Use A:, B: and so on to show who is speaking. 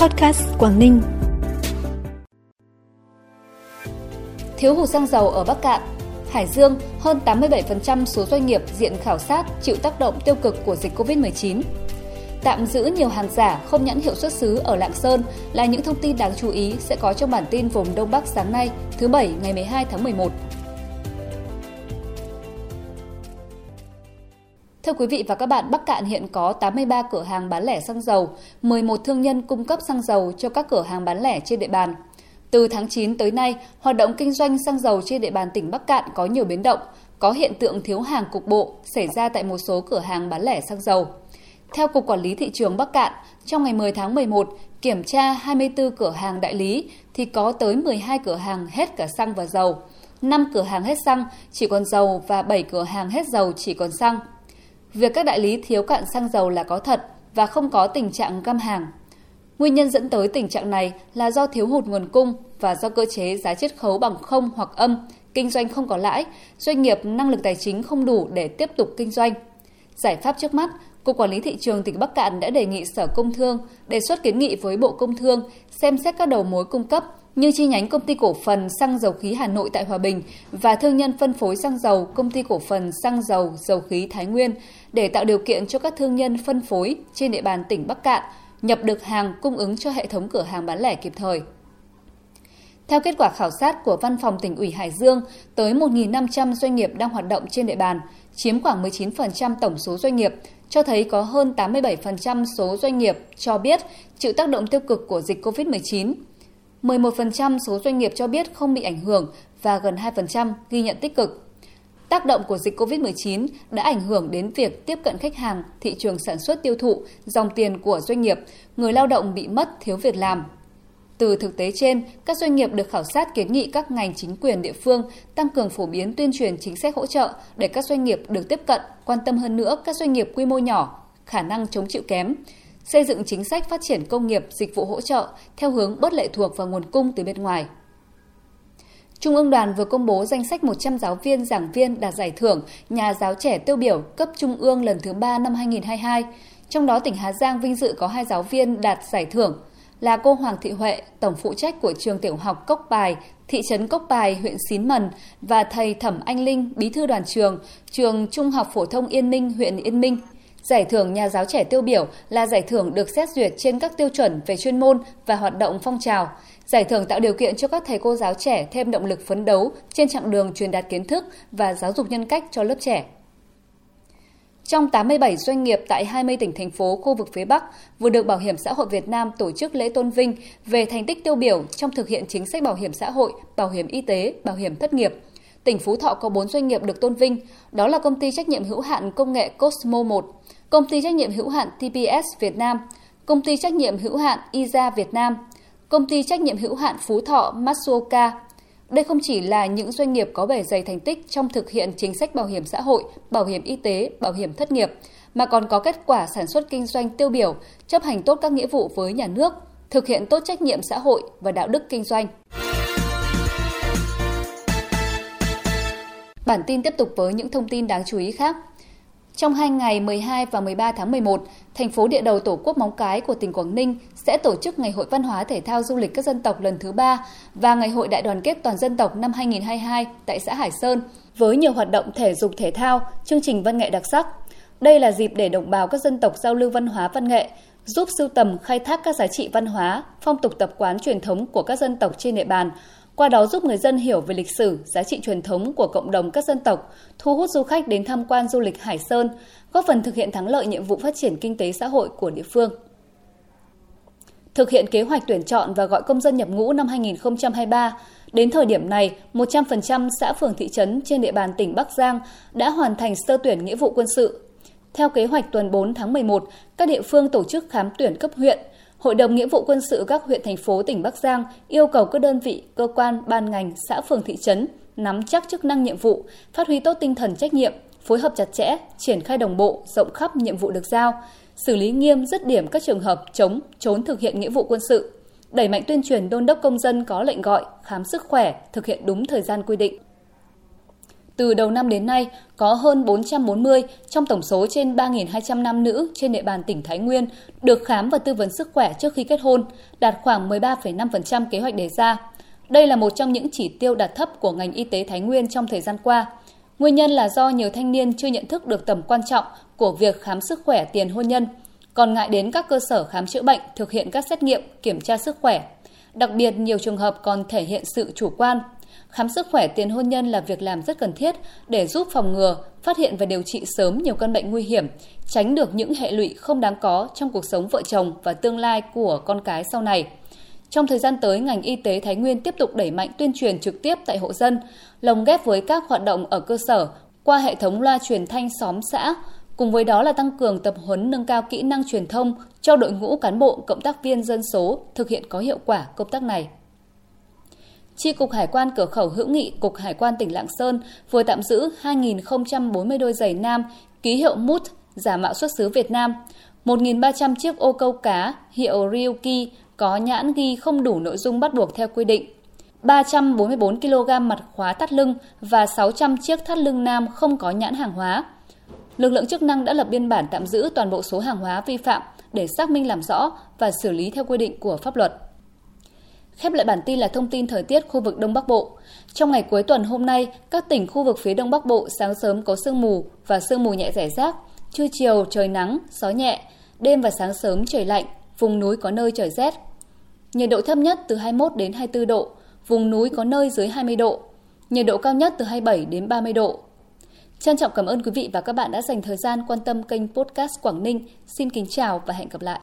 A: Podcast Quảng Ninh.
B: Thiếu hụt xăng dầu ở Bắc Cạn, Hải Dương, hơn 87% số doanh nghiệp diện khảo sát chịu tác động tiêu cực của dịch COVID-19. Tạm giữ nhiều hàng giả không nhãn hiệu xuất xứ ở Lạng Sơn là những thông tin đáng chú ý sẽ có trong bản tin vùng Đông Bắc sáng nay, thứ Bảy ngày 12 tháng 11. Thưa quý vị và các bạn, Bắc Cạn hiện có 83 cửa hàng bán lẻ xăng dầu, 11 thương nhân cung cấp xăng dầu cho các cửa hàng bán lẻ trên địa bàn. Từ tháng 9 tới nay, hoạt động kinh doanh xăng dầu trên địa bàn tỉnh Bắc Cạn có nhiều biến động, có hiện tượng thiếu hàng cục bộ xảy ra tại một số cửa hàng bán lẻ xăng dầu. Theo Cục Quản lý Thị trường Bắc Cạn, trong ngày 10 tháng 11, kiểm tra 24 cửa hàng đại lý thì có tới 12 cửa hàng hết cả xăng và dầu, 5 cửa hàng hết xăng chỉ còn dầu và 7 cửa hàng hết dầu chỉ còn xăng. Việc các đại lý thiếu cạn xăng dầu là có thật và không có tình trạng găm hàng. Nguyên nhân dẫn tới tình trạng này là do thiếu hụt nguồn cung và do cơ chế giá chiết khấu bằng không hoặc âm, kinh doanh không có lãi, doanh nghiệp năng lực tài chính không đủ để tiếp tục kinh doanh. Giải pháp trước mắt, Cục Quản lý Thị trường tỉnh Bắc Cạn đã đề nghị Sở Công Thương đề xuất kiến nghị với Bộ Công Thương xem xét các đầu mối cung cấp như chi nhánh công ty cổ phần xăng dầu khí Hà Nội tại Hòa Bình và thương nhân phân phối xăng dầu công ty cổ phần xăng dầu dầu khí Thái Nguyên để tạo điều kiện cho các thương nhân phân phối trên địa bàn tỉnh Bắc Cạn nhập được hàng cung ứng cho hệ thống cửa hàng bán lẻ kịp thời. Theo kết quả khảo sát của Văn phòng tỉnh ủy Hải Dương, tới 1.500 doanh nghiệp đang hoạt động trên địa bàn, chiếm khoảng 19% tổng số doanh nghiệp, cho thấy có hơn 87% số doanh nghiệp cho biết chịu tác động tiêu cực của dịch COVID-19. 11% số doanh nghiệp cho biết không bị ảnh hưởng và gần 2% ghi nhận tích cực. Tác động của dịch COVID-19 đã ảnh hưởng đến việc tiếp cận khách hàng, thị trường sản xuất tiêu thụ, dòng tiền của doanh nghiệp, người lao động bị mất thiếu việc làm. Từ thực tế trên, các doanh nghiệp được khảo sát kiến nghị các ngành chính quyền địa phương tăng cường phổ biến tuyên truyền chính sách hỗ trợ để các doanh nghiệp được tiếp cận, quan tâm hơn nữa các doanh nghiệp quy mô nhỏ, khả năng chống chịu kém, xây dựng chính sách phát triển công nghiệp, dịch vụ hỗ trợ theo hướng bớt lệ thuộc vào nguồn cung từ bên ngoài. Trung ương đoàn vừa công bố danh sách 100 giáo viên, giảng viên đạt giải thưởng Nhà giáo trẻ tiêu biểu cấp Trung ương lần thứ 3 năm 2022. Trong đó tỉnh Hà Giang vinh dự có hai giáo viên đạt giải thưởng là cô Hoàng Thị Huệ, tổng phụ trách của trường tiểu học Cốc Bài, thị trấn Cốc Bài, huyện Xín Mần và thầy Thẩm Anh Linh, bí thư đoàn trường, trường Trung học phổ thông Yên Minh, huyện Yên Minh. Giải thưởng nhà giáo trẻ tiêu biểu là giải thưởng được xét duyệt trên các tiêu chuẩn về chuyên môn và hoạt động phong trào. Giải thưởng tạo điều kiện cho các thầy cô giáo trẻ thêm động lực phấn đấu trên chặng đường truyền đạt kiến thức và giáo dục nhân cách cho lớp trẻ. Trong 87 doanh nghiệp tại 20 tỉnh thành phố khu vực phía Bắc vừa được Bảo hiểm xã hội Việt Nam tổ chức lễ tôn vinh về thành tích tiêu biểu trong thực hiện chính sách bảo hiểm xã hội, bảo hiểm y tế, bảo hiểm thất nghiệp. Tỉnh Phú Thọ có 4 doanh nghiệp được tôn vinh, đó là công ty trách nhiệm hữu hạn công nghệ Cosmo 1, công ty trách nhiệm hữu hạn TPS Việt Nam, công ty trách nhiệm hữu hạn IZA Việt Nam, công ty trách nhiệm hữu hạn Phú Thọ Matsuoka. Đây không chỉ là những doanh nghiệp có bề dày thành tích trong thực hiện chính sách bảo hiểm xã hội, bảo hiểm y tế, bảo hiểm thất nghiệp, mà còn có kết quả sản xuất kinh doanh tiêu biểu, chấp hành tốt các nghĩa vụ với nhà nước, thực hiện tốt trách nhiệm xã hội và đạo đức kinh doanh. Bản tin tiếp tục với những thông tin đáng chú ý khác. Trong hai ngày 12 và 13 tháng 11, thành phố địa đầu Tổ quốc Móng Cái của tỉnh Quảng Ninh sẽ tổ chức Ngày hội Văn hóa Thể thao Du lịch các dân tộc lần thứ ba và Ngày hội Đại đoàn kết toàn dân tộc năm 2022 tại xã Hải Sơn với nhiều hoạt động thể dục thể thao, chương trình văn nghệ đặc sắc. Đây là dịp để đồng bào các dân tộc giao lưu văn hóa văn nghệ, giúp sưu tầm khai thác các giá trị văn hóa, phong tục tập quán truyền thống của các dân tộc trên địa bàn, qua đó giúp người dân hiểu về lịch sử, giá trị truyền thống của cộng đồng các dân tộc, thu hút du khách đến tham quan du lịch Hải Sơn, góp phần thực hiện thắng lợi nhiệm vụ phát triển kinh tế xã hội của địa phương. Thực hiện kế hoạch tuyển chọn và gọi công dân nhập ngũ năm 2023, đến thời điểm này, 100% xã phường thị trấn trên địa bàn tỉnh Bắc Giang đã hoàn thành sơ tuyển nghĩa vụ quân sự. Theo kế hoạch tuần 4 tháng 11, các địa phương tổ chức khám tuyển cấp huyện – Hội đồng Nghĩa vụ quân sự các huyện thành phố tỉnh Bắc Giang yêu cầu các đơn vị, cơ quan, ban ngành, xã phường thị trấn nắm chắc chức năng nhiệm vụ, phát huy tốt tinh thần trách nhiệm, phối hợp chặt chẽ, triển khai đồng bộ, rộng khắp nhiệm vụ được giao, xử lý nghiêm dứt điểm các trường hợp chống, trốn thực hiện nghĩa vụ quân sự, đẩy mạnh tuyên truyền đôn đốc công dân có lệnh gọi, khám sức khỏe, thực hiện đúng thời gian quy định. Từ đầu năm đến nay, có hơn 440 trong tổng số trên 3.200 nam nữ trên địa bàn tỉnh Thái Nguyên được khám và tư vấn sức khỏe trước khi kết hôn, đạt khoảng 13,5% kế hoạch đề ra. Đây là một trong những chỉ tiêu đạt thấp của ngành y tế Thái Nguyên trong thời gian qua. Nguyên nhân là do nhiều thanh niên chưa nhận thức được tầm quan trọng của việc khám sức khỏe tiền hôn nhân, còn ngại đến các cơ sở khám chữa bệnh thực hiện các xét nghiệm, kiểm tra sức khỏe. Đặc biệt, nhiều trường hợp còn thể hiện sự chủ quan. Khám sức khỏe tiền hôn nhân là việc làm rất cần thiết để giúp phòng ngừa, phát hiện và điều trị sớm nhiều căn bệnh nguy hiểm, tránh được những hệ lụy không đáng có trong cuộc sống vợ chồng và tương lai của con cái sau này. Trong thời gian tới, ngành y tế Thái Nguyên tiếp tục đẩy mạnh tuyên truyền trực tiếp tại hộ dân, lồng ghép với các hoạt động ở cơ sở qua hệ thống loa truyền thanh xóm xã, cùng với đó là tăng cường tập huấn nâng cao kỹ năng truyền thông cho đội ngũ cán bộ cộng tác viên dân số thực hiện có hiệu quả công tác này. Chi cục Hải quan cửa khẩu hữu nghị Cục Hải quan tỉnh Lạng Sơn vừa tạm giữ 2.040 đôi giày nam ký hiệu mút giả mạo xuất xứ Việt Nam, 1.300 chiếc ô câu cá hiệu Ryuki có nhãn ghi không đủ nội dung bắt buộc theo quy định, 344 kg mặt khóa thắt lưng và 600 chiếc thắt lưng nam không có nhãn hàng hóa. Lực lượng chức năng đã lập biên bản tạm giữ toàn bộ số hàng hóa vi phạm để xác minh làm rõ và xử lý theo quy định của pháp luật. Khép lại bản tin là thông tin thời tiết khu vực Đông Bắc Bộ. Trong ngày cuối tuần hôm nay, các tỉnh khu vực phía Đông Bắc Bộ sáng sớm có sương mù và sương mù nhẹ rải rác, trưa chiều trời nắng, gió nhẹ, đêm và sáng sớm trời lạnh, vùng núi có nơi trời rét. Nhiệt độ thấp nhất từ 21 đến 24 độ, vùng núi có nơi dưới 20 độ. Nhiệt độ cao nhất từ 27 đến 30 độ. Trân trọng cảm ơn quý vị và các bạn đã dành thời gian quan tâm kênh podcast Quảng Ninh. Xin kính chào và hẹn gặp lại.